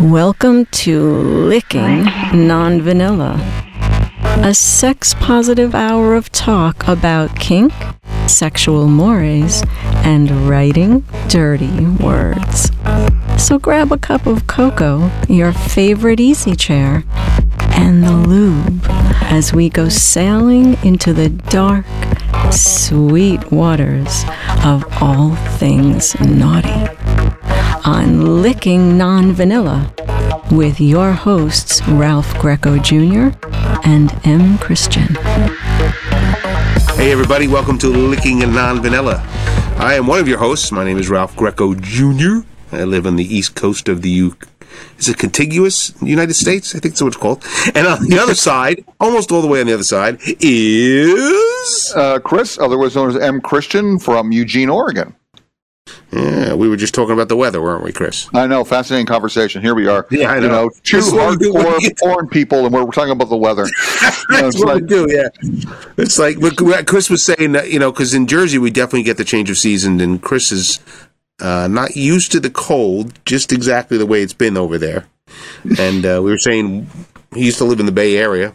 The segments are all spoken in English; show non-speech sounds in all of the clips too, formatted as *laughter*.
Welcome to Licking Non Vanilla, a sex positive hour of talk about kink, sexual mores, and writing dirty words. So grab a cup of cocoa, your favorite easy chair, and the lube as we go sailing into the dark, sweet waters of all things naughty on Licking Non Vanilla with your hosts, Ralph Greco Jr. and M. Christian. Hey, everybody, welcome to Licking and Non Vanilla. I am one of your hosts. My name is Ralph Greco Jr. I live on the east coast of the U. Is it contiguous United States? I think that's what it's called. And on the other *laughs* side, almost all the way on the other side, is. Uh, Chris, otherwise known as M. Christian from Eugene, Oregon. Yeah, we were just talking about the weather, weren't we, Chris? I know, fascinating conversation. Here we are. Yeah, I know. You know, two This is we do when we hardcore foreign people, and we're talking about the weather. *laughs* You know, That's it's what like- we do, yeah. It's like what Chris was saying that you know, because in Jersey we definitely get the change of season, and Chris is uh, not used to the cold, just exactly the way it's been over there. And uh, we were saying he used to live in the Bay Area,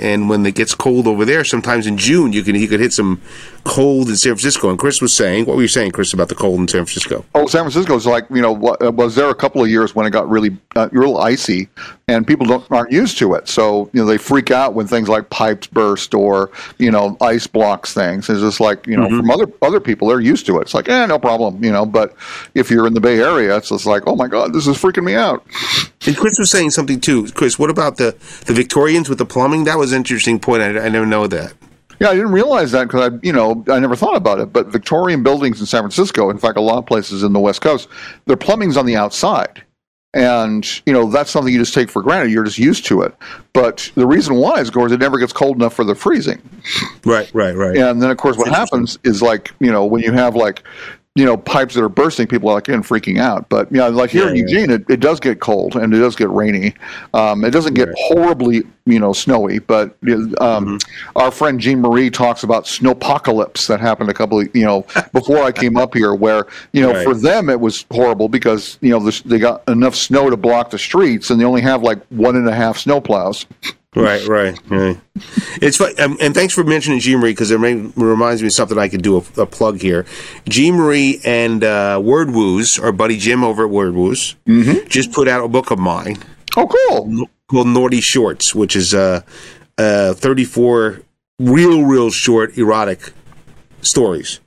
and when it gets cold over there, sometimes in June you can he could hit some cold in San Francisco. And Chris was saying, what were you saying, Chris, about the cold in San Francisco? Oh, San Francisco is like you know wa- uh, was there a couple of years when it got really uh, real icy, and people don't aren't used to it. So you know they freak out when things like pipes burst or you know ice blocks things. It's just like you know Mm-hmm. from other other people they're used to it. It's like eh, no problem, you know. But if you're in the Bay Area, it's just like oh my god, this is freaking me out. And Chris was saying something too. Chris, what about the the Victorians with the plumbing? That was an interesting point. I, I never know that. Yeah, I didn't realize that because I, you know, I never thought about it. But Victorian buildings in San Francisco, in fact, a lot of places in the West Coast, their plumbing's on the outside, and you know that's something you just take for granted. You're just used to it. But the reason why is because it never gets cold enough for the freezing. Right, right, right. And then, of course, what happens is like you know when you have like you know pipes that are bursting, people are like in freaking out. But you know, like here in Yeah, yeah. Eugene, it, it does get cold and it does get rainy. Um, it doesn't get horribly you know snowy, but um, Mm-hmm. our friend Jean Marie talks about snowpocalypse that happened a couple of you know before I came up here, where you know Right. for them it was horrible because you know the, they got enough snow to block the streets and they only have like one and a half snow plows. Right, right, *laughs* right. It's fun, um, and thanks for mentioning Jean Marie because it reminds me of something I could do a, a plug here. Jean Marie and uh, Word Woos, our buddy Jim over at Word Woos, just put out a book of mine Oh, cool! called Naughty Shorts, which is uh, uh, 34 real, real short erotic stories,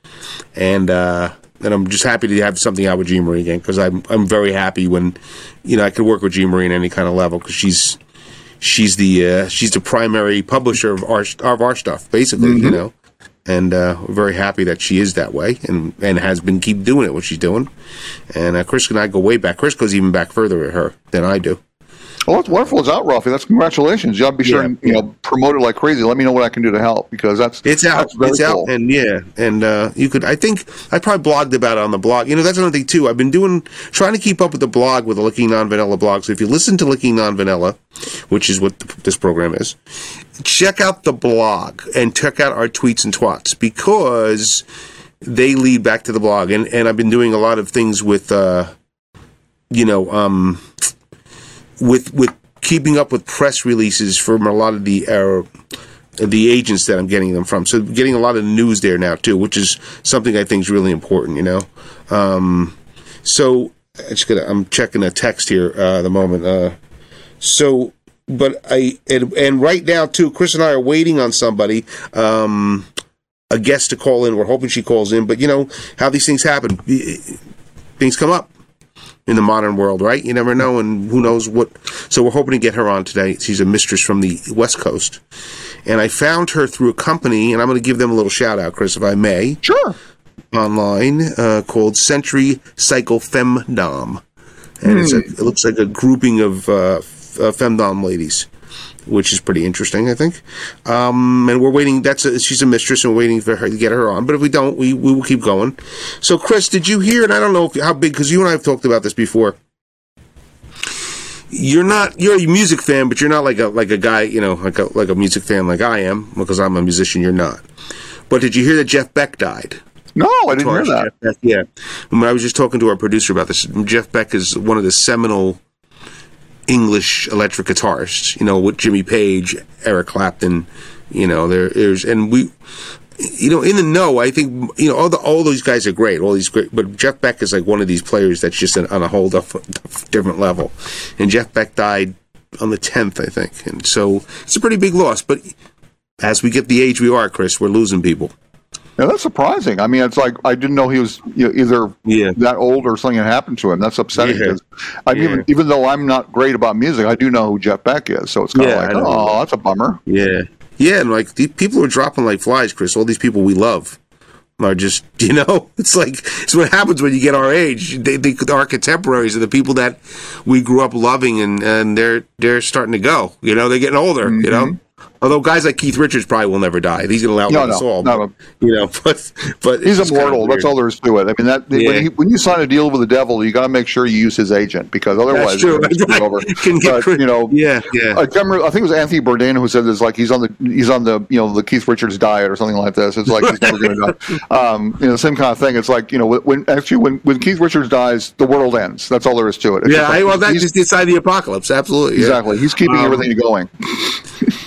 and uh, and I'm just happy to have something out with Jean Marie again because I'm I'm very happy when you know I could work with Jean Marie in any kind of level because she's she's the uh, she's the primary publisher of our of our stuff, basically, you know. And uh, we're very happy that she is that way, and and has been keep doing it what she's doing. And uh, Chris and I go way back. Chris goes even back further with her than I do. Well, that's wonderful. It's out, Ralphie. That's congratulations. To be sure Yeah, and you know promote it like crazy. Let me know what I can do to help because that's It's out. That's It's cool. out, and yeah, and uh, you could. I think I probably blogged about it on the blog. You know, that's another thing too. I've been doing trying to keep up with the blog with the Licking Non Vanilla blog. So if you listen to Licking Non Vanilla, which is what this program is, check out the blog and check out our tweets and twats because they lead back to the blog. And and I've been doing a lot of things with, uh, you know, um, with with keeping up with press releases from a lot of the. Uh, the agents that I'm getting them from. So getting a lot of news there now too, which is something I think is really important. You know, um, so I just gotta, I'm checking a text here uh, at the moment. Uh, so, but I and, and right now too, Chris and I are waiting on somebody. Um, a guest to call in. We're hoping she calls in, but you know how these things happen. Things come up in the modern world, right? You never know, and who knows what. So we're hoping to get her on today. She's a mistress from the West Coast, and I found her through a company, and I'm going to give them a little shout out, Chris, if I may, sure. online uh, called Century Cycle Femdom, and it's a, it looks like a grouping of uh, f- uh, femdom ladies. Which is pretty interesting, I think. Um, and we're waiting. That's a, she's a mistress, and we're waiting for her to get her on. But if we don't, we, we will keep going. So, Chris, did you hear? And I don't know if, how big, because you and I have talked about this before you're not you're a music fan, but you're not like a like a guy, you know, like a like a music fan like I am, because I'm a musician. You're not. But did you hear that Jeff Beck died? No, I didn't hear that. Jeff Beck, yeah. When I was just talking to our producer about this, Jeff Beck is one of the seminal English electric guitarists. You know, with Jimmy Page, Eric Clapton. You know, there, there's and we. You know, in the know, I think you know all the all those guys are great. All these great, but Jeff Beck is like one of these players that's just on a whole different level. And Jeff Beck died on the tenth, I think, and so it's a pretty big loss. But as we get the age we are, Chris, we're losing people. Yeah, that's surprising. I mean, it's like I didn't know he was you know, either yeah. that old or something had happened to him. That's upsetting. Yeah. I Yeah. even even though I'm not great about music, I do know who Jeff Beck is. So it's kind of like, oh, that's a bummer. Yeah, yeah, and like the people are dropping like flies, Chris. All these people we love are just, *laughs* you know, it's like it's what happens when you get our age. They, they our contemporaries are the people that we grew up loving, and and they're they're starting to go. You know, they're getting older. You know. Mm-hmm. Although guys like Keith Richards probably will never die. He's going to outlive No, us no, all. no, but, You know, *laughs* but but He's immortal. That's all there is to it. I mean, that Yeah. when, he, when you sign a deal with the devil, you got to make sure you use his agent because otherwise, true. it's *laughs* Right. over. Can get But, you know, Yeah, yeah. I, remember, I think it was Anthony Bourdain who said this. Like he's on the he's on the you know the Keith Richards diet or something like this. It's like he's never going to die. *laughs* Um, you know, same kind of thing. It's like you know when actually when when Keith Richards dies, the world ends. That's all there is to it. It's yeah, just I, well, that's he's- just inside the apocalypse. Absolutely. yeah. exactly. He's keeping Um, everything going.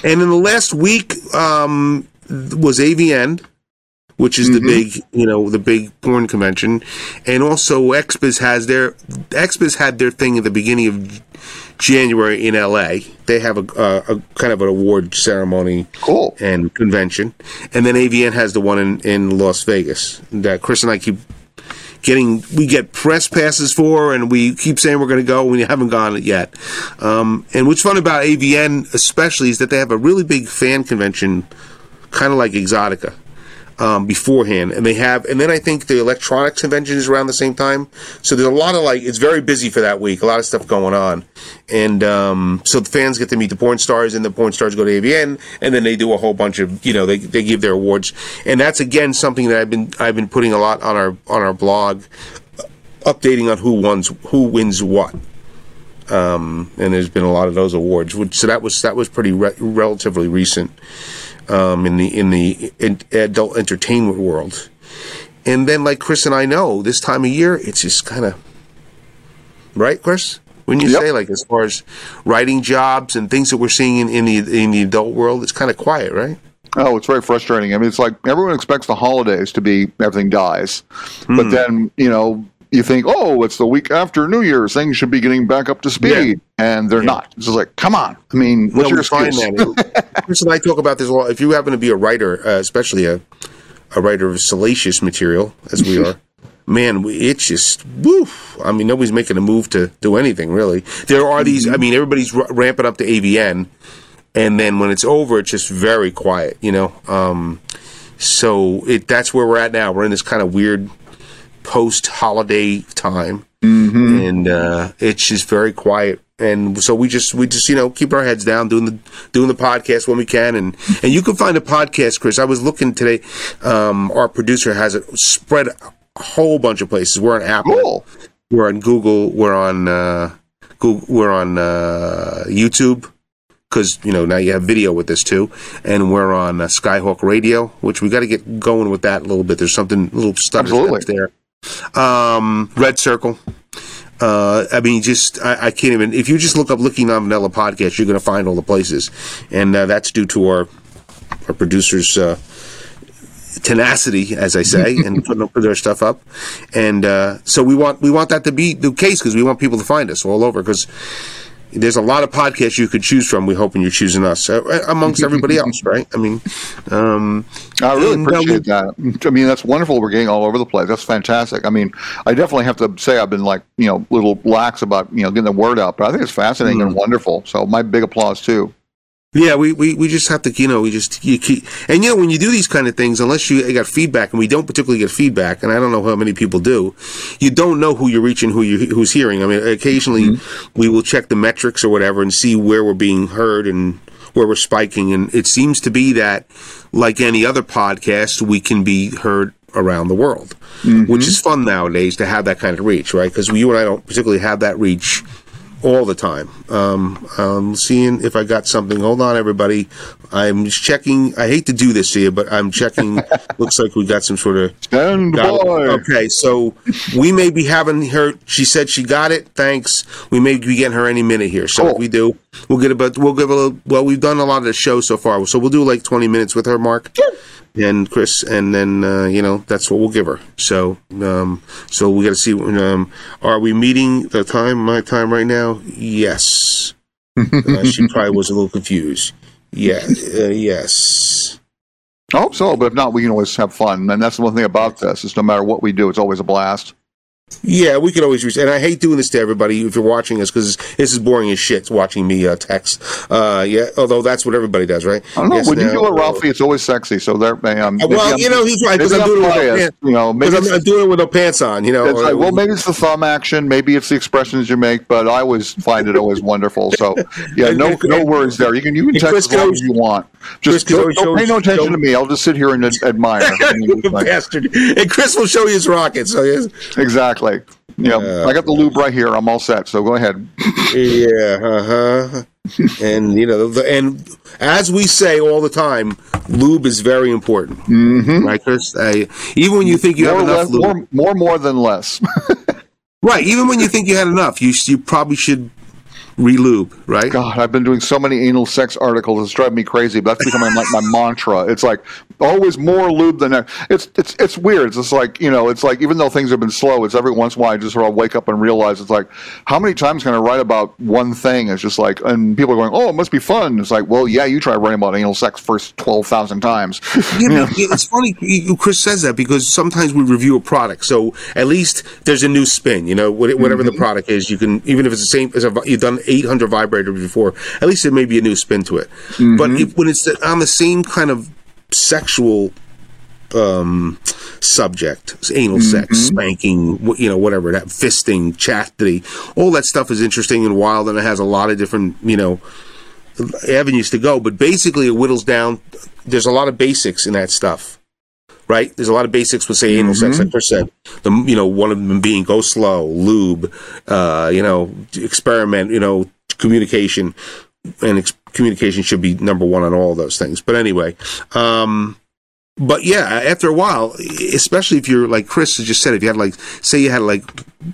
And in the last week um, was AVN, which is the big, you know, the big porn convention, and also XBiz has their XBiz had their thing at the beginning of January in LA. They have a, a, a kind of an award ceremony Cool. and convention, and then AVN has the one in, in Las Vegas that Chris and I keep getting. We get press passes for, and we keep saying we're going to go. And we haven't gone yet. Um, and what's fun about AVN, especially, is that they have a really big fan convention, kind of like Exxxotica. Um, beforehand, and they have, and then I think the electronics convention is around the same time. So there's a lot of like, it's very busy for that week, a lot of stuff going on, and um, so the fans get to meet the porn stars, and the porn stars go to AVN, and then they do a whole bunch of, you know, they they give their awards, and that's again something that I've been I've been putting a lot on our on our blog, updating on who wins who wins what. Um, and there's been a lot of those awards, which, so that was that was pretty re- relatively recent um, in the in the adult entertainment world. And then, like Chris and I know, this time of year, it's just kind of right, Chris. When you Yep. say like as far as writing jobs and things that we're seeing in, in the in the adult world, it's kind of quiet, right? Oh, it's very frustrating. I mean, it's like everyone expects the holidays to be everything dies, Hmm. but then you know you think, oh, it's the week after New Year's, things should be getting back up to speed, and they're not. It's just like, come on. I mean, what's Well, your excuse? *laughs* Chris and I talk about this a lot. If you happen to be a writer, uh, especially a a writer of salacious material, as we are, *laughs* man, we, it's just woof. I mean, nobody's making a move to do anything really. There are these. I mean, everybody's r- ramping up to AVN, and then when it's over, it's just very quiet. You know. Um, so it that's where we're at now. We're in this kind of weird post holiday time, and uh, it's just very quiet. And so we just we just you know keep our heads down doing the doing the podcast when we can, and and you can find a podcast, Chris. I was looking today. Um, our producer has it spread a whole bunch of places. We're on Apple, Cool. we're on Google, we're on uh, Google, we're on uh, YouTube because you know now you have video with this too, and we're on uh, Skyhawk Radio, which we got to get going with that a little bit. There's something a little steps there. Um, Red Circle. Uh, I mean, just I, I can't even. If you just look up "Licking Non Vanilla" podcast, you're going to find all the places, and uh, that's due to our our producers' uh, tenacity, as I say, *laughs* and putting their stuff up. And uh, so we want we want that to be the case because we want people to find us all over because there's a lot of podcasts you could choose from. We're hoping you're choosing us uh, amongst everybody *laughs* else, right? I mean, um, I really and, uh, appreciate that. I mean, that's wonderful. We're getting all over the place. That's fantastic. I mean, I definitely have to say I've been like, you know, a little lax about, you know, getting the word out, but I think it's fascinating Mm. and wonderful. So my big applause too. Yeah, we, we, we just have to, you know, we just, you keep, and you know, when you do these kind of things, unless you got feedback, and we don't particularly get feedback, and I don't know how many people do, you don't know who you're reaching, who you who's hearing. I mean, occasionally mm-hmm. we will check the metrics or whatever and see where we're being heard and where we're spiking, and it seems to be that, like any other podcast, we can be heard around the world, which mm-hmm. is fun nowadays to have that kind of reach, right? Because you and I don't particularly have that reach all the time. Um, I'm seeing if I got something. Hold on, everybody. I'm just checking. I hate to do this to you, but I'm checking. *laughs* looks like we got some sort of. Stand by. Okay, so we may be having her. She said she got it. Thanks. We may be getting her any minute here. So Cool. if we do, we'll get about. We'll give a little. Well, we've done a lot of the show so far, so we'll do like 20 minutes with her, Mark. And Chris, and then uh, you know that's what we'll give her. So, um, so we got to see. Um, are we meeting the time? My time right now? Yes. Uh, she probably was a little confused. Yeah. Uh, yes. I hope so, but if not, we can always have fun. And that's the one thing about this is no matter what we do, it's always a blast. Yeah, we could always use, and I hate doing this to everybody if you're watching us because this is boring as shit watching me uh, text. Uh, yeah, although that's what everybody does, right? I don't know. Yes, when you do it, Ralphie, it's always sexy. So there, um, well, I'm- you know, he's right because I'm doing it without pants. You know, maybe I'm, I'm doing it with no pants on, you know. or- like, well, maybe it's the thumb action, maybe it's the expressions you make, but I always find it always wonderful. So, *laughs* yeah, no, no worries there. You can you can text as long as you want. Just don't, don't pay no attention to me. I'll just sit here and admire. *laughs* Bastard. And Chris will show you his rocket. So yes. exactly. Yeah, Uh, I got the lube right here. I'm all set. So go ahead. Yeah, uh huh. and you know, the, and as we say all the time, lube is very important, mm-hmm. right, Chris? I, even when you think you More, have enough less, lube, more, more, more than less. *laughs* right? Even when you think you had enough, you you probably should re-lube, right? God, I've been doing so many anal sex articles. It's driving me crazy. But that's becoming like my *laughs* mantra. It's like always more lube than ever. It's it's it's weird. It's just like you know. It's like even though things have been slow, it's every once in a while I just sort of wake up and realize it's like how many times can I write about one thing? It's just like and people are going, oh, it must be fun. It's like, well, yeah, you try writing about anal sex first twelve thousand times. *laughs* Yeah, but *laughs* it's funny. Chris says that because sometimes we review a product, so at least there's a new spin. You know, what- whatever the mm-hmm. product is, you can even if it's the same as a, you've done 800 vibrators before, at least it may be a new spin to it. But if, when it's on the same kind of sexual um, subject, anal sex, spanking, you know, whatever that, fisting, chastity, all that stuff is interesting and wild, and it has a lot of different, you know, avenues to go. But basically, it whittles down. There's a lot of basics in that stuff, right? There's a lot of basics with say anal sex, like Chris said. The you know one of them being go slow, lube, uh, you know, experiment, you know, communication, and ex- communication should be number one on all those things. But anyway, um, but yeah, after a while, especially if you're like Chris has just said, if you had like, say you had like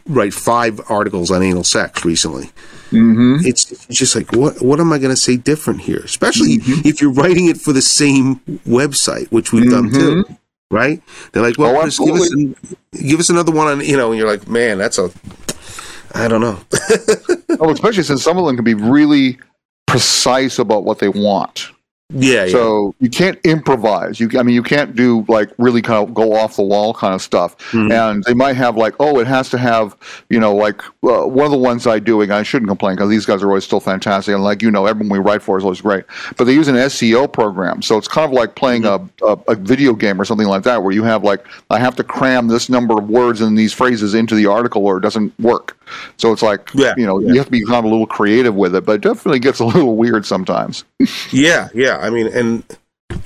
write five articles on anal sex recently, Mm-hmm. it's it's just like what what am I going to say different here? Especially if you're writing it for the same website, which we've done too, right? They're like, well, Oh, Chris, give us an, give us another one on you know, and you're like, man, that's a I don't know. *laughs* oh, especially since some of them can be really precise about what they want. Yeah, yeah. So you can't improvise. You, I mean, you can't do like really kind of go off the wall kind of stuff. Mm-hmm. And they might have like, oh, it has to have, you know, like uh, one of the ones I do, and I shouldn't complain because these guys are always still fantastic. And like you know, everyone we write for is always great. But they use an SEO program, so it's kind of like playing Mm-hmm. a, a, a video game or something like that, where you have like, I have to cram this number of words and these phrases into the article, or it doesn't work. So it's like, Yeah, you know, yeah. you have to be kind of a little creative with it, but it definitely gets a little *laughs* weird sometimes. Yeah, yeah. I mean, and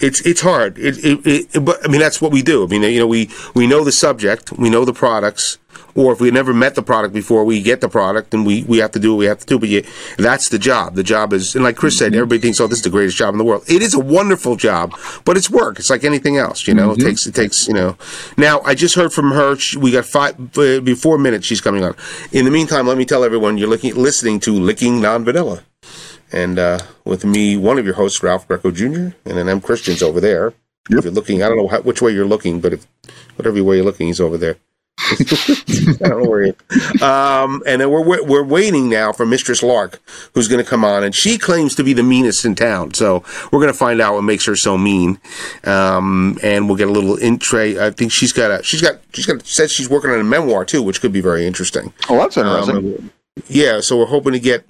it's it's hard. It, it, it but I mean that's what we do. I mean, you know, we we know the subject, we know the products, or if we never met the product before, we get the product and we we have to do what we have to do. But yeah, that's the job. The job is, and like Chris said, everybody thinks, oh, this is the greatest job in the world. It is a wonderful job, but it's work. It's like anything else. You know, it takes it takes you know. Now I just heard from her. She, we got five uh, before minutes. She's coming on. In the meantime, let me tell everyone you're looking listening to Licking Non Vanilla and uh, with me, one of your hosts, Ralph Greco Jr., and then M. Christian's over there. If you're looking, I don't know how, which way you're looking, but if whatever way you're looking, he's over there. I don't know where he is. Um, and then we're we're we're waiting now for Mistress Lark, who's going to come on, and she claims to be the meanest in town. So we're going to find out what makes her so mean, um, and we'll get a little intro. I think she's got a she's got she's got says she's working on a memoir too, which could be very interesting. Oh, that's interesting. Um, yeah, so we're hoping to get.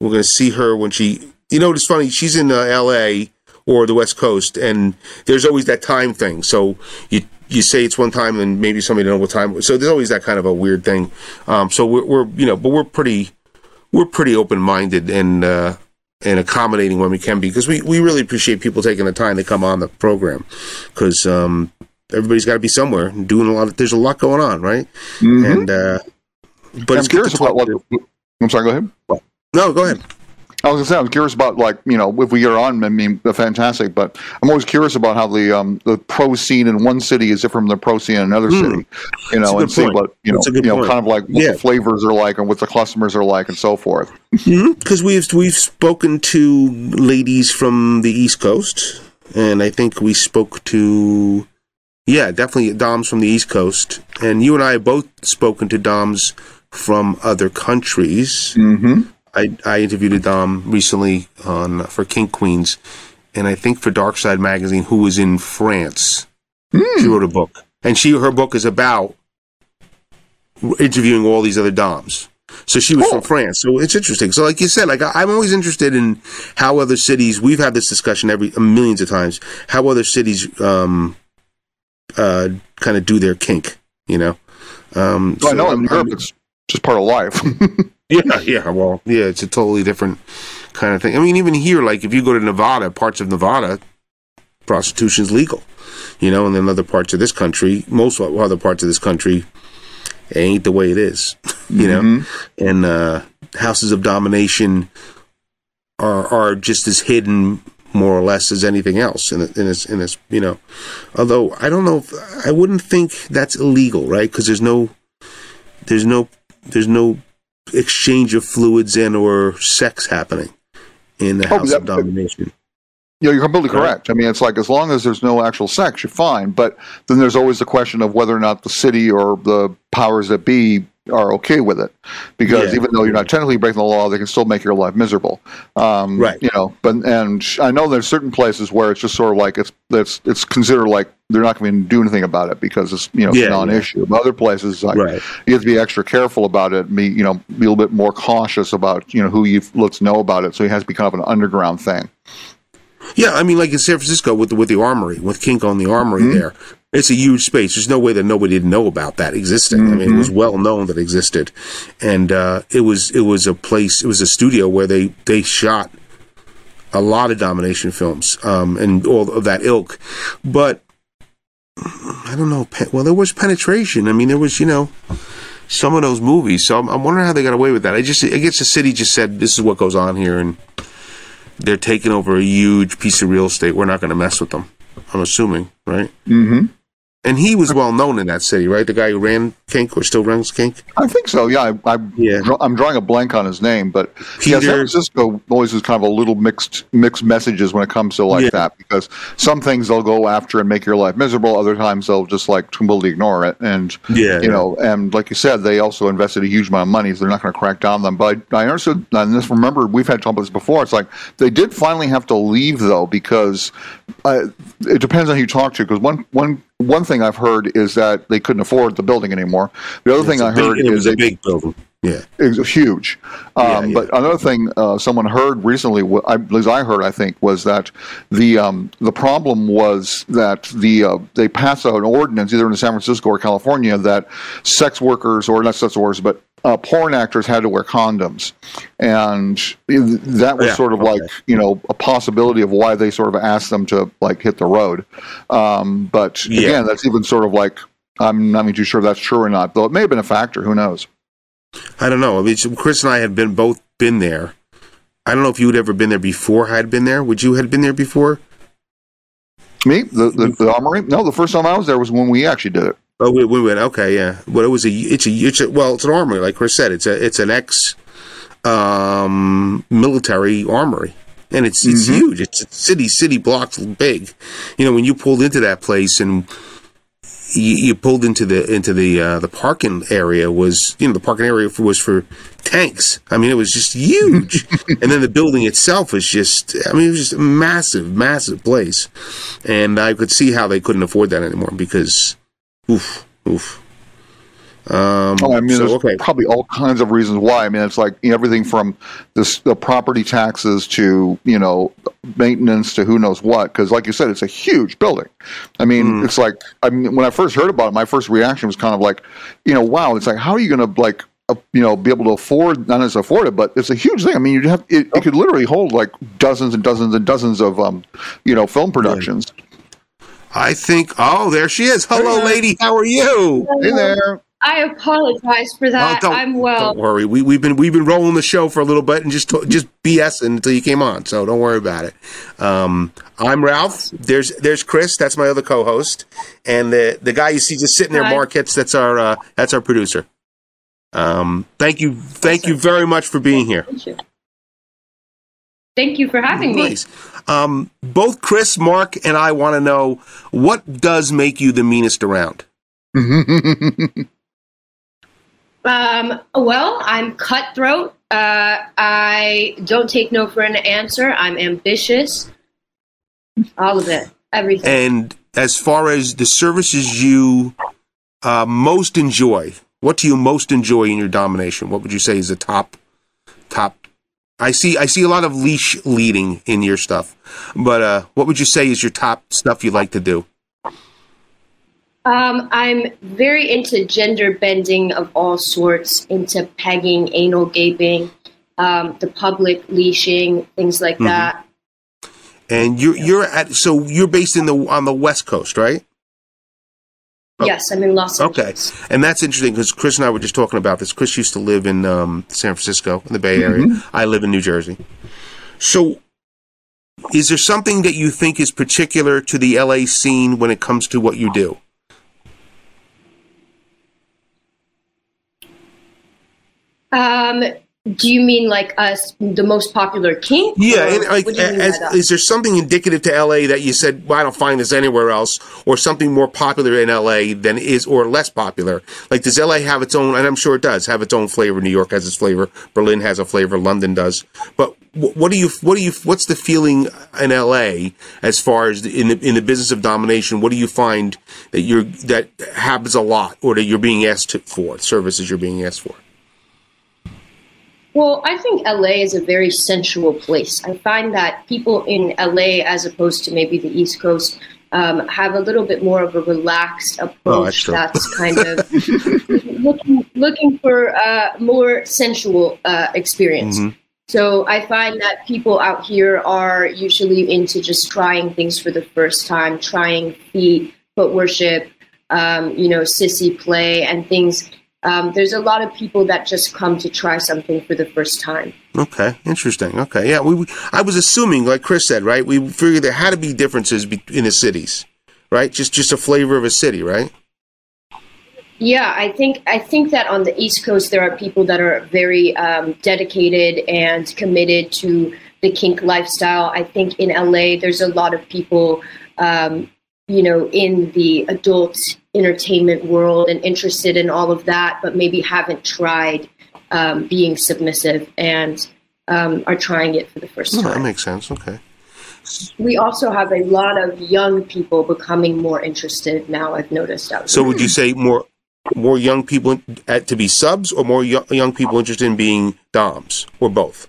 We're going to see her when she. You know, it's funny. She's in uh, L.A. or the West Coast, and there's always that time thing. So you you say it's one time, and maybe somebody don't know what time. So there's always that kind of a weird thing. Um, so we're, we're you know, but we're pretty we're pretty open minded and uh, and accommodating when we can be because we we really appreciate people taking the time to come on the program because um, everybody's got to be somewhere and doing a lot. Of, there's a lot going on, right? Mhm. And uh, but I'm it's good curious to talk about what. I'm sorry. Go ahead. No, go ahead. I was gonna say I was curious about like you know if we get on, I mean, fantastic. But I'm always curious about how the um, the pro scene in one city is different from the pro scene in another Hmm. city. You know, and see point. what you know, That's a good you know, point. kind of like what Yeah. the flavors are like and what the customers are like and so forth. Because we've we've spoken to ladies from the East Coast, and I think we spoke to, yeah, definitely Doms from the East Coast, and you and I have both spoken to Doms from other countries. Mm-hmm. I, I interviewed a Dom recently on for King Queens, and I think for Dark Side Magazine, who was in France. She wrote a book, and she her book is about interviewing all these other Doms. So she was Cool. from France. So it's interesting. So like you said, like I, I'm always interested in how other cities. We've had this discussion every millions of times. How other cities um, uh, kind of do their kink. You know. Um, So I know I'm- in Europe I'm- it's just part of life. *laughs* yeah, yeah. Well, yeah, it's a totally different kind of thing. I mean, even here, like if you go to Nevada, parts of Nevada, prostitution's legal, you know, and then other parts of this country, most other parts of this country, it ain't the way it is, *laughs* you know. And uh, houses of domination are are just as hidden, more or less, as anything else. In in a, in a, you know, although I don't know, if, I wouldn't think that's illegal, right? Because there's no, there's no, there's no exchange of fluids and or sex happening in the Oh, house that- of domination. Yeah, you're completely Right. correct. I mean, it's like as long as there's no actual sex, you're fine. But then there's always the question of whether or not the city or the powers that be are okay with it, because Yeah. even though you're not technically breaking the law, they can still make your life miserable. Um, Right. You know, but and I know there's certain places where it's just sort of like it's it's it's considered like they're not going to do anything about it because it's you know Yeah, non-issue. But other places like Right. you have to be extra careful about it. Be you know be a little bit more cautious about you know who you let's know about it. So it has to be kind of an underground thing. Yeah, I mean, like in San Francisco with the, with the armory, with Kinko and the armory Mm-hmm. there, it's a huge space. There's no way that nobody didn't know about that existing. I mean, it Mm-hmm. was well known that it existed, and uh, it was it was a place, it was a studio where they they shot a lot of domination films um, and all of that ilk. But I don't know. Well, there was penetration. I mean, there was you know some of those movies. So I'm, I'm wondering how they got away with that. I just I guess the city just said this is what goes on here and they're taking over a huge piece of real estate. We're not going to mess with them. I'm assuming, right? Mm-hmm. And he was well known in that city, right? The guy who ran Kink or still runs Kink. I think so. Yeah, I, I, Yeah. I'm drawing a blank on his name, but yeah, San Francisco always is kind of a little mixed mixed messages when it comes to like Yeah. that because some things they'll go after and make your life miserable. Other times they'll just like completely ignore it. And Yeah, you know, and like you said, they also invested a huge amount of money, so they're not going to crack down on them. But I understood, and this remember we've had talk about this before. It's like they did finally have to leave though because uh, it depends on who you talk to. Because one one one thing I've heard is that they couldn't afford the building anymore. The other thing I big- heard it is was they a big building. Yeah, it was huge. Um, Yeah, yeah. But another thing uh, someone heard recently, I, at least I heard, I think, was that the um, the problem was that the uh, they passed out an ordinance either in San Francisco or California that sex workers or not sex workers but uh, porn actors had to wear condoms, and that was Yeah, sort of okay. like you know a possibility of why they sort of asked them to like hit the road. Um, but Yeah. again, that's even sort of like I'm not even too sure if that's true or not, though it may have been a factor. Who knows? I don't know. I mean, Chris and I had been both been there. I don't know if you had ever been there before. I had been there. Would you had been there before? Me, the, the the armory? No, the first time I was there was when we actually did it. Oh, we, we went. Okay, yeah. But it was a. It's a. It's a. Well, it's an armory, like Chris said. It's a. It's an ex, um, military armory, and it's it's Mhm. huge. It's, it's city city blocks big. You know, when you pulled into that place and you, you pulled into the into the uh, the parking area was you know the parking area was for tanks. I mean, it was just huge, *laughs* and then the building itself was just. I mean, it was just a massive, massive place, and I could see how they couldn't afford that anymore because, oof, oof. Um, Oh, I mean, so, there's okay, probably all kinds of reasons why. I mean, it's like everything from this the property taxes to you know maintenance to who knows what. Because, like you said, it's a huge building. I mean, Mm. it's like I mean, when I first heard about it, my first reaction was kind of like, you know, wow. It's like, how are you going to like uh, you know be able to afford not as afford it, but it's a huge thing. I mean, you have it, it could literally hold like dozens and dozens and dozens of um you know film productions. I think. Oh, there she is. Hello, lady. How are you? Hey there. I apologize for that. don't, I'm well. Don't worry. We, we've been we've been rolling the show for a little bit and just just BS until you came on. So don't worry about it. Um, I'm Ralph. There's there's Chris. That's my other co-host, and the the guy you see just sitting there, Hi. Mark Hitz. That's our uh, that's our producer. Um, thank you, thank you very much for being here. Thank you. For having me. Um, both Chris, Mark, and I want to know what does make you the meanest around. *laughs* Um, well, I'm cutthroat. Uh, I don't take no for an answer. I'm ambitious. All of it. Everything. And as far as the services you uh, most enjoy, what do you most enjoy in your domination? What would you say is the top top? I see I see a lot of leash leading in your stuff, but uh, what would you say is your top stuff you like to do? Um, I'm very into gender bending of all sorts, into pegging, anal gaping, um, the public leashing, things like Mhm. that. And you're you're at so you're based in the on the West Coast, right? Oh. Yes, I'm in Los Angeles. Okay, and that's interesting because Chris and I were just talking about this. Chris used to live in um, San Francisco, in the Bay Area. I live in New Jersey. So, is there something that you think is particular to the LA scene when it comes to what you do? Um, do you mean like us, the most popular kink? Yeah, and like, what do you mean by as, is there something indicative to LA that you said, well, I don't find this anywhere else, or something more popular in LA than is, or less popular? Like, does LA have its own, and I'm sure it does, have its own flavor? New York has its flavor, Berlin has a flavor, London does. But what do you, what do you, what's the feeling in LA as far as in the in the business of domination? What do you find that you're that happens a lot, or that you're being asked for services you're being asked for? Well, I think LA is a very sensual place. I find that people in LA, as opposed to maybe the East Coast, um, have a little bit more of a relaxed Oh, that's approach. that's, kind of *laughs* looking looking for uh, more sensual uh, experience. Mhm. So I find that people out here are usually into just trying things for the first time, trying feet, foot worship, um, you know, sissy play, and things. Um, there's a lot of people that just come to try something for the first time. Okay, interesting. Okay, yeah, we, we I was assuming, like Chris said, right? We figured there had to be differences be- in the cities, right? Just just a flavor of a city, right? Yeah, I think I think that on the East Coast there are people that are very um, dedicated and committed to the kink lifestyle. I think in LA there's a lot of people, um, you know, in the adult entertainment world and interested in all of that, but maybe haven't tried um, being submissive and um, are trying it for the first Oh, that makes sense. Okay. We also have a lot of young people becoming more interested now. I've noticed out So would you say more more young people at, to be subs, or more young, young people interested in being doms, or both?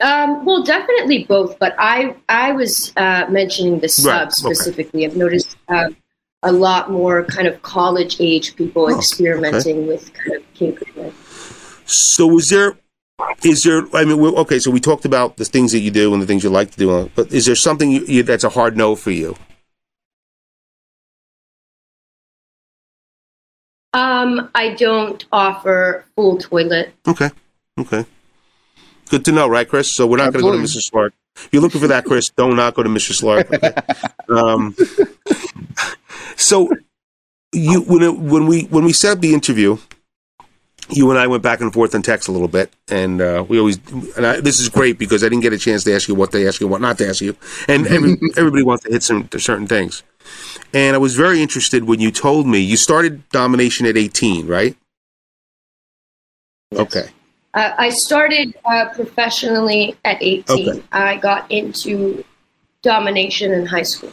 Um, well, definitely both, but I I was uh, mentioning the sub Right, okay. specifically. I've noticed uh, a lot more kind of college age people Oh, experimenting with kind of kink. So is there is there? I mean, okay. So we talked about the things that you do and the things you like to do, but is there something you, you, that's a hard no for you? Um, I don't offer full toilet. Okay. Okay. Good to know, right, Chris? So we're not going to go to Mistress Lark. If you're looking for that, Chris, don't not go to Mistress Lark. Okay? *laughs* um, so you when it, when we when we set up the interview, you and I went back and forth on text a little bit, and uh, we always and I, this is great because I didn't get a chance to ask you what they ask you, what not to ask you, and every, *laughs* everybody wants to hit some certain things. And I was very interested when you told me you started domination at 18, right? Okay. Uh, I started uh, professionally at 18. Okay. I got into domination in high school.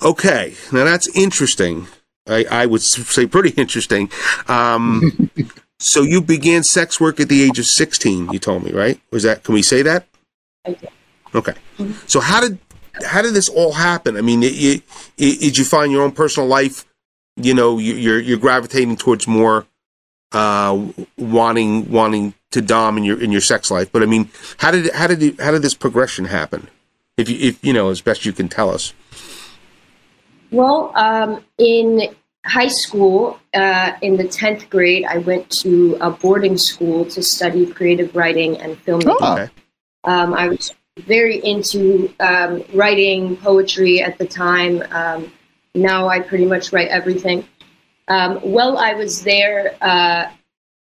Okay, now that's interesting. I, I would say pretty interesting. Um, *laughs* so you began sex work at the age of sixteen. You told me, right? Was that? Can we say that? I did. Okay. So how did how did this all happen? I mean, it, it, it, did you find your own personal life? You know, you- you're you're gravitating towards more uh, wanting wanting to dom in your in your sex life. But I mean, how did how did it, how did this progression happen? If you if you know as best you can tell us. Well, um, in high school, uh, in the 10th grade, I went to a boarding school to study creative writing and filmmaking. Oh. Okay. Um, I was very into um, writing poetry at the time. Um, now I pretty much write everything. Um, while I was there, uh,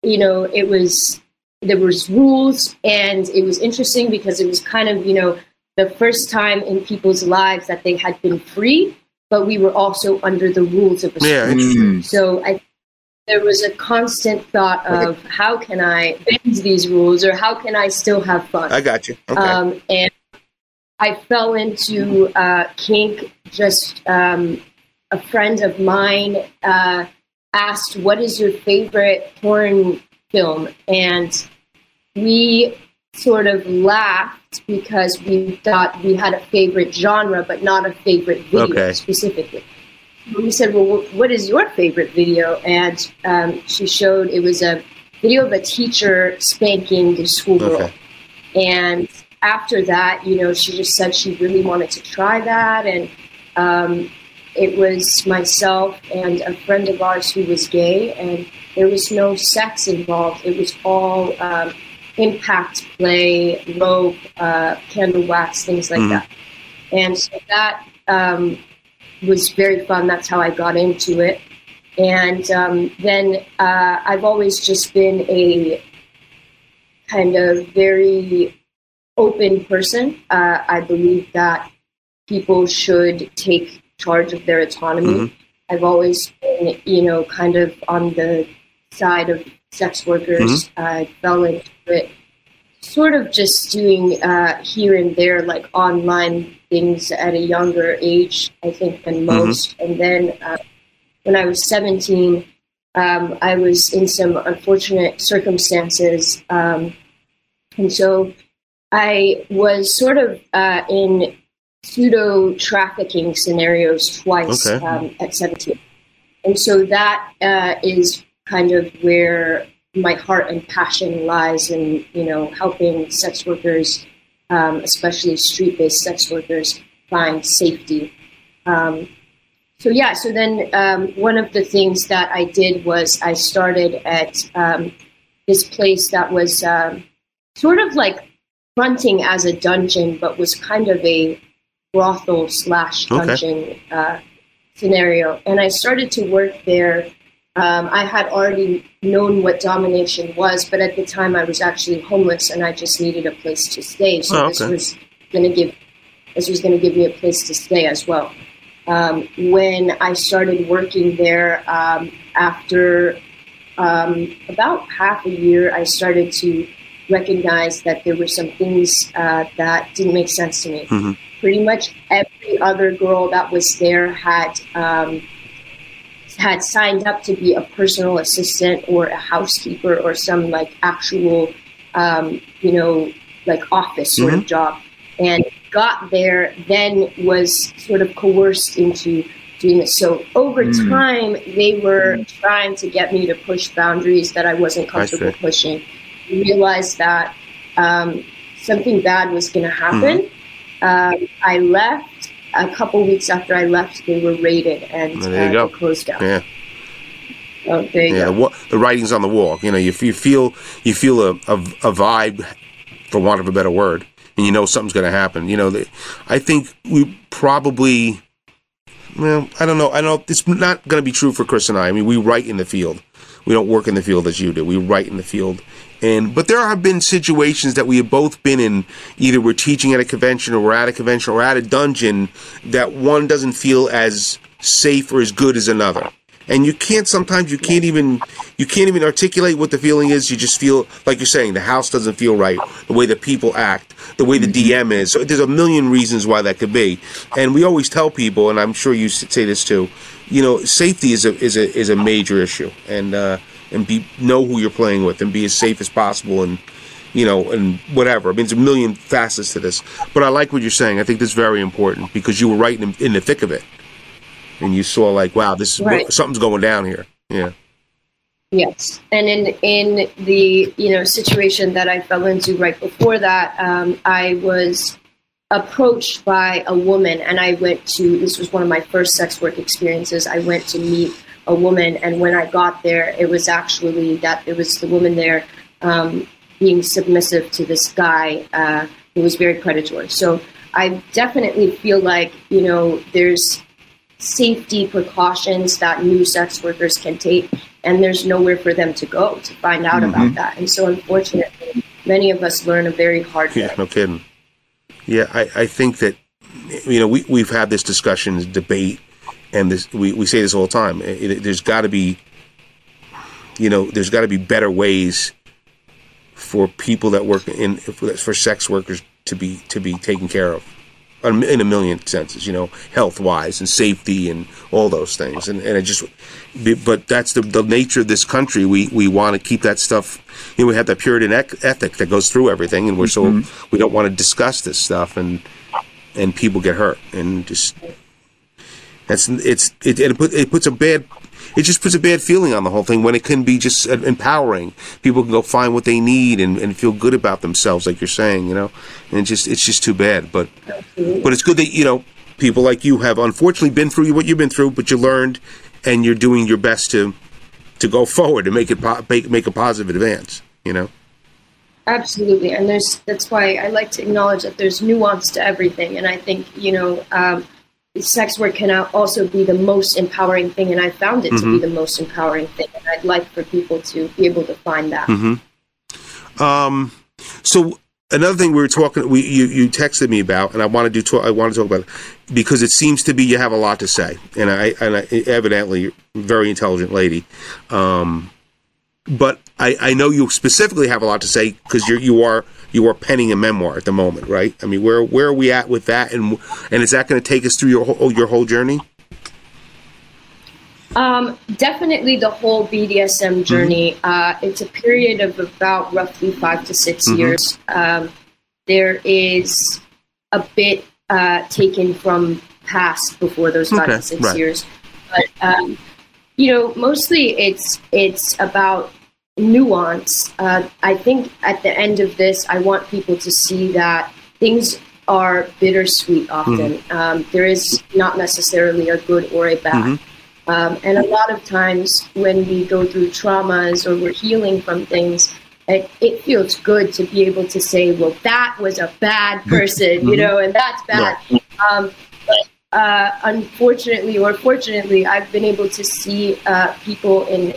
you know, it was there was rules, and it was interesting because it was kind of you know the first time in people's lives that they had been free, but we were also under the rules of a Yeah. So I, there was a constant thought of how can I bend these rules, or how can I still have fun. I got you. Okay. Um, and I fell into uh, kink. Just um, a friend of mine uh, asked, "What is your favorite porn film?" And we sort of laughed because we thought we had a favorite genre, but not a favorite video Okay. specifically. We said, "Well, what is your favorite video?" And um, she showed it was a video of a teacher spanking the schoolgirl. Okay. And after that, you know, she just said she really wanted to try that. And um, it was myself and a friend of ours who was gay, and there was no sex involved. It was all um, impact play, rope, uh, candle wax, things like Mhm. that. And so that um, was very fun. That's how I got into it. And um, then uh, I've always just been a kind of very open person. Uh, I believe that people should take charge of their autonomy. Mhm. I've always been, you know, kind of on the side of sex workers. I fell into it sort of just doing uh, here and there, like online things at a younger age, I think, than most. And then uh, when I was 17, um, I was in some unfortunate circumstances. Um, and so I was sort of uh, in pseudo trafficking scenarios twice Okay. um, at 17. And so that uh, is kind of where my heart and passion lies in, you know, helping sex workers, um, especially street-based sex workers, find safety. Um, so yeah, so then um, one of the things that I did was I started at um, this place that was um, sort of like fronting as a dungeon, but was kind of a brothel slash Okay. uh, scenario. And I started to work there. Um, I had already known what domination was, but at the time I was actually homeless and I just needed a place to stay. So Oh, this was going to give this was going to give me a place to stay as well. Um, when I started working there, um, after um, about half a year, I started to recognize that there were some things uh, that didn't make sense to me. Mhm. Pretty much every other girl that was there had um, had signed up to be a personal assistant or a housekeeper or some like actual, um, you know, like office sort of job, and got there, then was sort of coerced into doing this. So over Mm. time, they were trying to get me to push boundaries that I wasn't comfortable see. pushing. Realized that um, something bad was going to happen. Um, I left. A couple weeks after I left, they were raided and There you uh, go. closed down. Yeah. Oh, there you yeah, the, go. wa- the writing's on the wall. You know, you, you feel you feel a, a, a vibe, for want of a better word, and you know something's going to happen. You know, the, I think we probably, well, I don't know. I don't. It's not going to be true for Chris and I. I mean, we write in the field. We don't work in the field as you do. We write in the field. And but there have been situations that we have both been in. Either we're teaching at a convention, or we're at a convention, or at a dungeon that one doesn't feel as safe or as good as another. And you can't sometimes you can't even you can't even articulate what the feeling is. You just feel like you're saying the house doesn't feel right. The way the people act the way the dm is. So there's a million reasons why that could be. And we always tell people and i'm sure you say this too you know safety is a is a is a major issue. And uh and be know who you're playing with and be as safe as possible and you know, and whatever. I mean, there's a million facets to this. But I like what you're saying. I think this is very important because you were right in, in the thick of it. And you saw, like, wow, this is Right. something's going down here. Yeah. Yes, and in in the you know situation that I fell into right before that, um, I was approached by a woman, and I went to this was one of my first sex work experiences. I went to meet a woman. And when I got there, it was actually that it was the woman there um, being submissive to this guy uh, who was very predatory. So I definitely feel like, you know, there's safety precautions that new sex workers can take, and there's nowhere for them to go to find out Mhm. about that. And so, unfortunately, many of us learn a very hard way. Yeah, no kidding. Yeah, I, I think that you know we we've had this discussion, debate, and this we, we say this all the time. It- it- there's got to be, you know, there's got to be better ways for people that work in for, for sex workers to be to be taken care of in a million senses, you know, health wise and safety and all those things. And, and it just, but that's the, the nature of this country. We, we want to keep that stuff, you know, we have that Puritan ethic that goes through everything. And we're so, mm-hmm. we don't want to discuss this stuff and, and people get hurt and just, that's, it's, it, it, put, it puts a bad, it just puts a bad feeling on the whole thing when it can be just empowering. People can go find what they need and, and feel good about themselves, like you're saying, you know, and just, it's just too bad. But, but it's good that you know people like you have unfortunately been through what you've been through, but you learned, and you're doing your best to to go forward and make it po- make, make a positive advance. You know, Absolutely, and there's that's why I like to acknowledge that there's nuance to everything, and I think you know um, sex work can also be the most empowering thing, and I found it to be the most empowering thing, and I'd like for people to be able to find that. um, so another thing we were talking, we you, you texted me about, and I want to do talk, I want to talk about it because it seems to be you have a lot to say, and I and I, evidently very intelligent lady. Um, but I, I know you specifically have a lot to say because you're you are you are penning a memoir at the moment, right? I mean, where where are we at with that, and and is that going to take us through your whole your whole journey? Um, definitely the whole BDSM journey. Uh, it's a period of about roughly five to 6 years. Um, there is a bit uh, taken from past before those five Okay, to six right. years, but um, you know, mostly it's it's about nuance. Uh, I think at the end of this, I want people to see that things are bittersweet. Often um, there is not necessarily a good or a bad. Um, and a lot of times when we go through traumas or we're healing from things, it, it feels good to be able to say, well, that was a bad *laughs* person, you know, and that's bad. Um, but uh, unfortunately or fortunately, I've been able to see uh, people in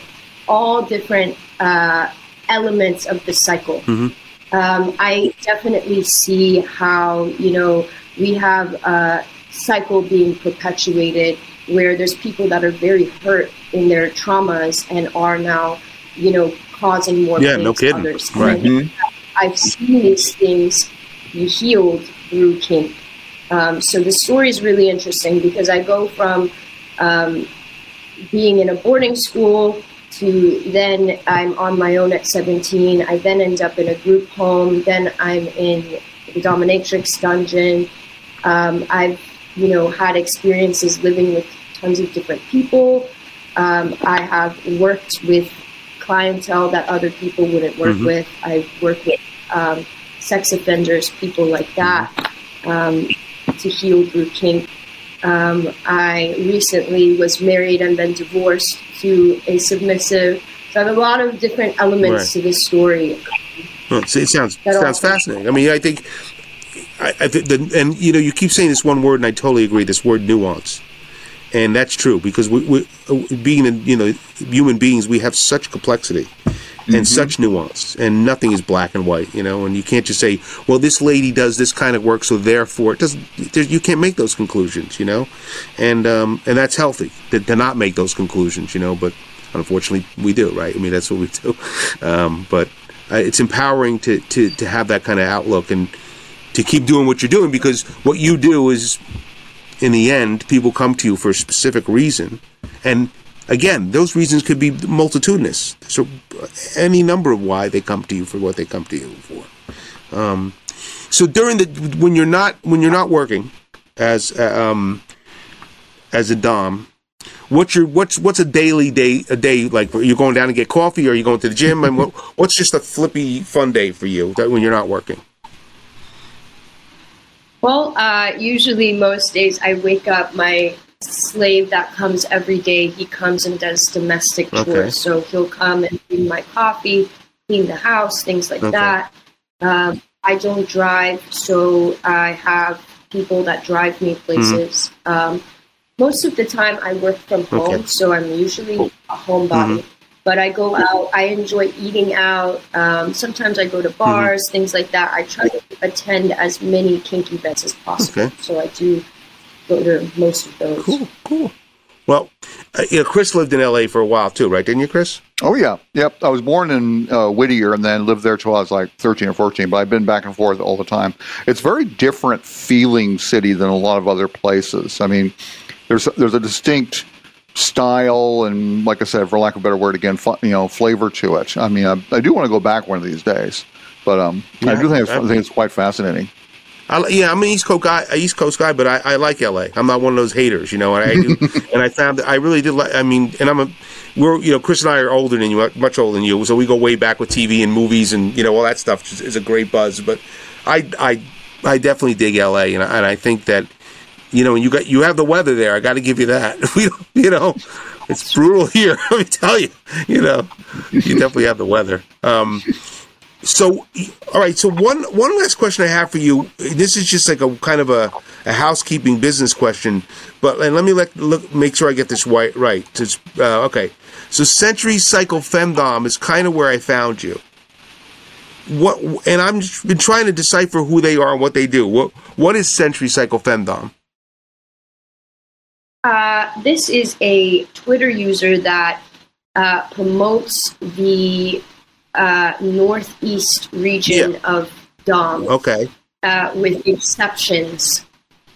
all different uh, elements of the cycle. Um, I definitely see how, you know, we have a cycle being perpetuated where there's people that are very hurt in their traumas and are now, you know, causing more Yeah, pain no to kidding. others. Right. And I've seen these things be healed through kink. Um, so the story is really interesting because I go from um, being in a boarding school to then I'm on my own at 17. I then end up in a group home. Then I'm in the dominatrix dungeon. Um, I've, you know, had experiences living with tons of different people. Um, I have worked with clientele that other people wouldn't work with. I've worked with um, sex offenders, people like that, um, to heal through kink. Um, I recently was married and then divorced to a submissive. So I have a lot of different elements Right. to this story. Well, it sounds sounds fascinating. I mean, I think, I, I think, the, and you know, you keep saying this one word, and I totally agree. This word nuance, and that's true because we, we uh, being in, you know human beings, we have such complexity and such nuance, and nothing is black and white. You know, and you can't just say, well, this lady does this kind of work, so therefore it doesn't. You can't make those conclusions. You know, and um, and that's healthy to, to not make those conclusions. You know, but unfortunately we do right i mean that's what we do *laughs* um, but uh, it's empowering to, to to have that kind of outlook and to keep doing what you're doing because what you do is in the end people come to you for a specific reason and again those reasons could be multitudinous. So any number of why they come to you for what they come to you for. Um, so during the when you're not when you're not working as uh, um, as a dom what's your what's what's a daily day a day like you're you going down to get coffee? Or you going to the gym? And what, what's just a flippy fun day for you when you're not working? Well, uh, usually most days I wake up. My slave that comes every day. He comes and does domestic chores. Okay. So he'll come and bring my coffee, clean the house, things like Okay. that. Um, I don't drive, so I have people that drive me places. Um, most of the time, I work from home, Okay. so I'm usually a homebody. But I go out. I enjoy eating out. Um, sometimes I go to bars, things like that. I try to attend as many kink events as possible. So I do go to most of those. Cool, cool. Well, uh, you know, Chris lived in L.A. for a while too, right? Didn't you, Chris? Oh yeah, yep. I was born in uh, Whittier and then lived there till I was like 13 or 14. But I've been back and forth all the time. It's a very different feeling city than a lot of other places. I mean, there's there's a distinct style and, like I said, for lack of a better word, again, fu- you know, flavor to it. I mean, I, I do want to go back one of these days, but um, I do think it's, I think it's quite fascinating. I, yeah, I'm an East Coast guy, East Coast guy, but I, I like LA. I'm not one of those haters, you know. And I do, *laughs* and I found that I really did like. I mean, and I'm a, we're you know, Chris and I are older than you, much older than you, so we go way back with TV and movies and you know all that stuff is, is a great buzz. But I, I, I definitely dig LA, and I, and I think that, you know, you got you have the weather there. I got to give you that. *laughs* We, don't- you know, it's brutal here. *laughs* Let me tell you. You know, you definitely have the weather. Um, so, all right. So one one last question I have for you. This is just like a kind of a, a housekeeping business question, but and let me let look make sure I get this right. Right. Uh, okay. So Century Cycle Femdom is kind of where I found you. What and I'm been trying to decipher who they are and what they do. What what is Century Cycle Femdom? Uh, this is a Twitter user that uh, promotes the uh, northeast region Yeah. of Dom, Okay. uh, with exceptions,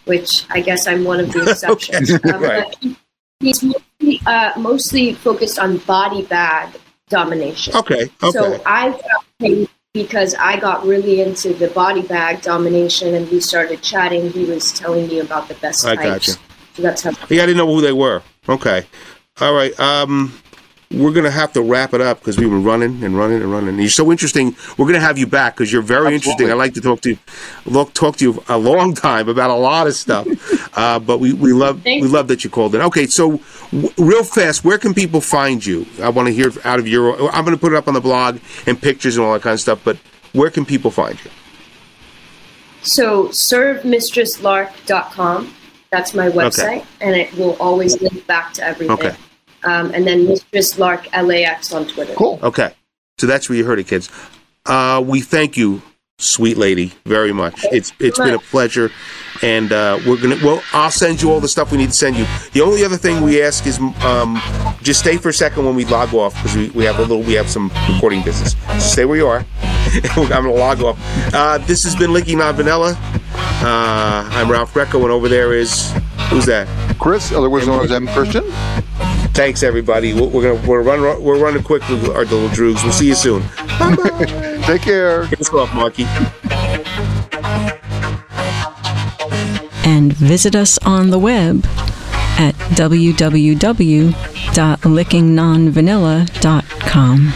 which I guess I'm one of the *laughs* exceptions. Okay, Uh, right. he- he's mostly, uh, mostly focused on body bag domination. Okay. Okay. So I found him because I got really into the body bag domination, and we started chatting. He was telling me about the best I types. gotcha. So that's how. Yeah, I didn't know who they were. Okay. All right. Um, we're gonna have to wrap it up because we've been running and running and running. You're so interesting. We're gonna have you back because you're very interesting. I like to talk to you, look, talk to you a long *laughs* time about a lot of stuff. *laughs* uh, but we, we love Thank we love that you called in. Okay, so w- real fast, where can people find you? I want to hear out of your. I'm gonna put it up on the blog and pictures and all that kind of stuff. But where can people find you? So servemistresslark.com. That's my website, and it will always link back to everything. Okay. Um, and then Mistress Lark LAX on Twitter. Cool. Okay, so that's where you heard it, kids. Uh, we thank you, sweet lady, very much. It's it's been a pleasure, and uh, we're gonna. Well, I'll send you all the stuff we need to send you. The only other thing we ask is um, just stay for a second when we log off because we, we have a little we have some recording business. So stay where you are. *laughs* I'm gonna log off. Uh, this has been Licking Non Vanilla. Uh, I'm Ralph Greco, and over there is who's that? Chris, otherwise known as M. Christian. Thanks, everybody. We're, we're gonna we're running we're running quick with our little droogs. We'll see you soon. *laughs* Take care. Get us off, Marky. and visit us on the web at www.lickingnonvanilla.com.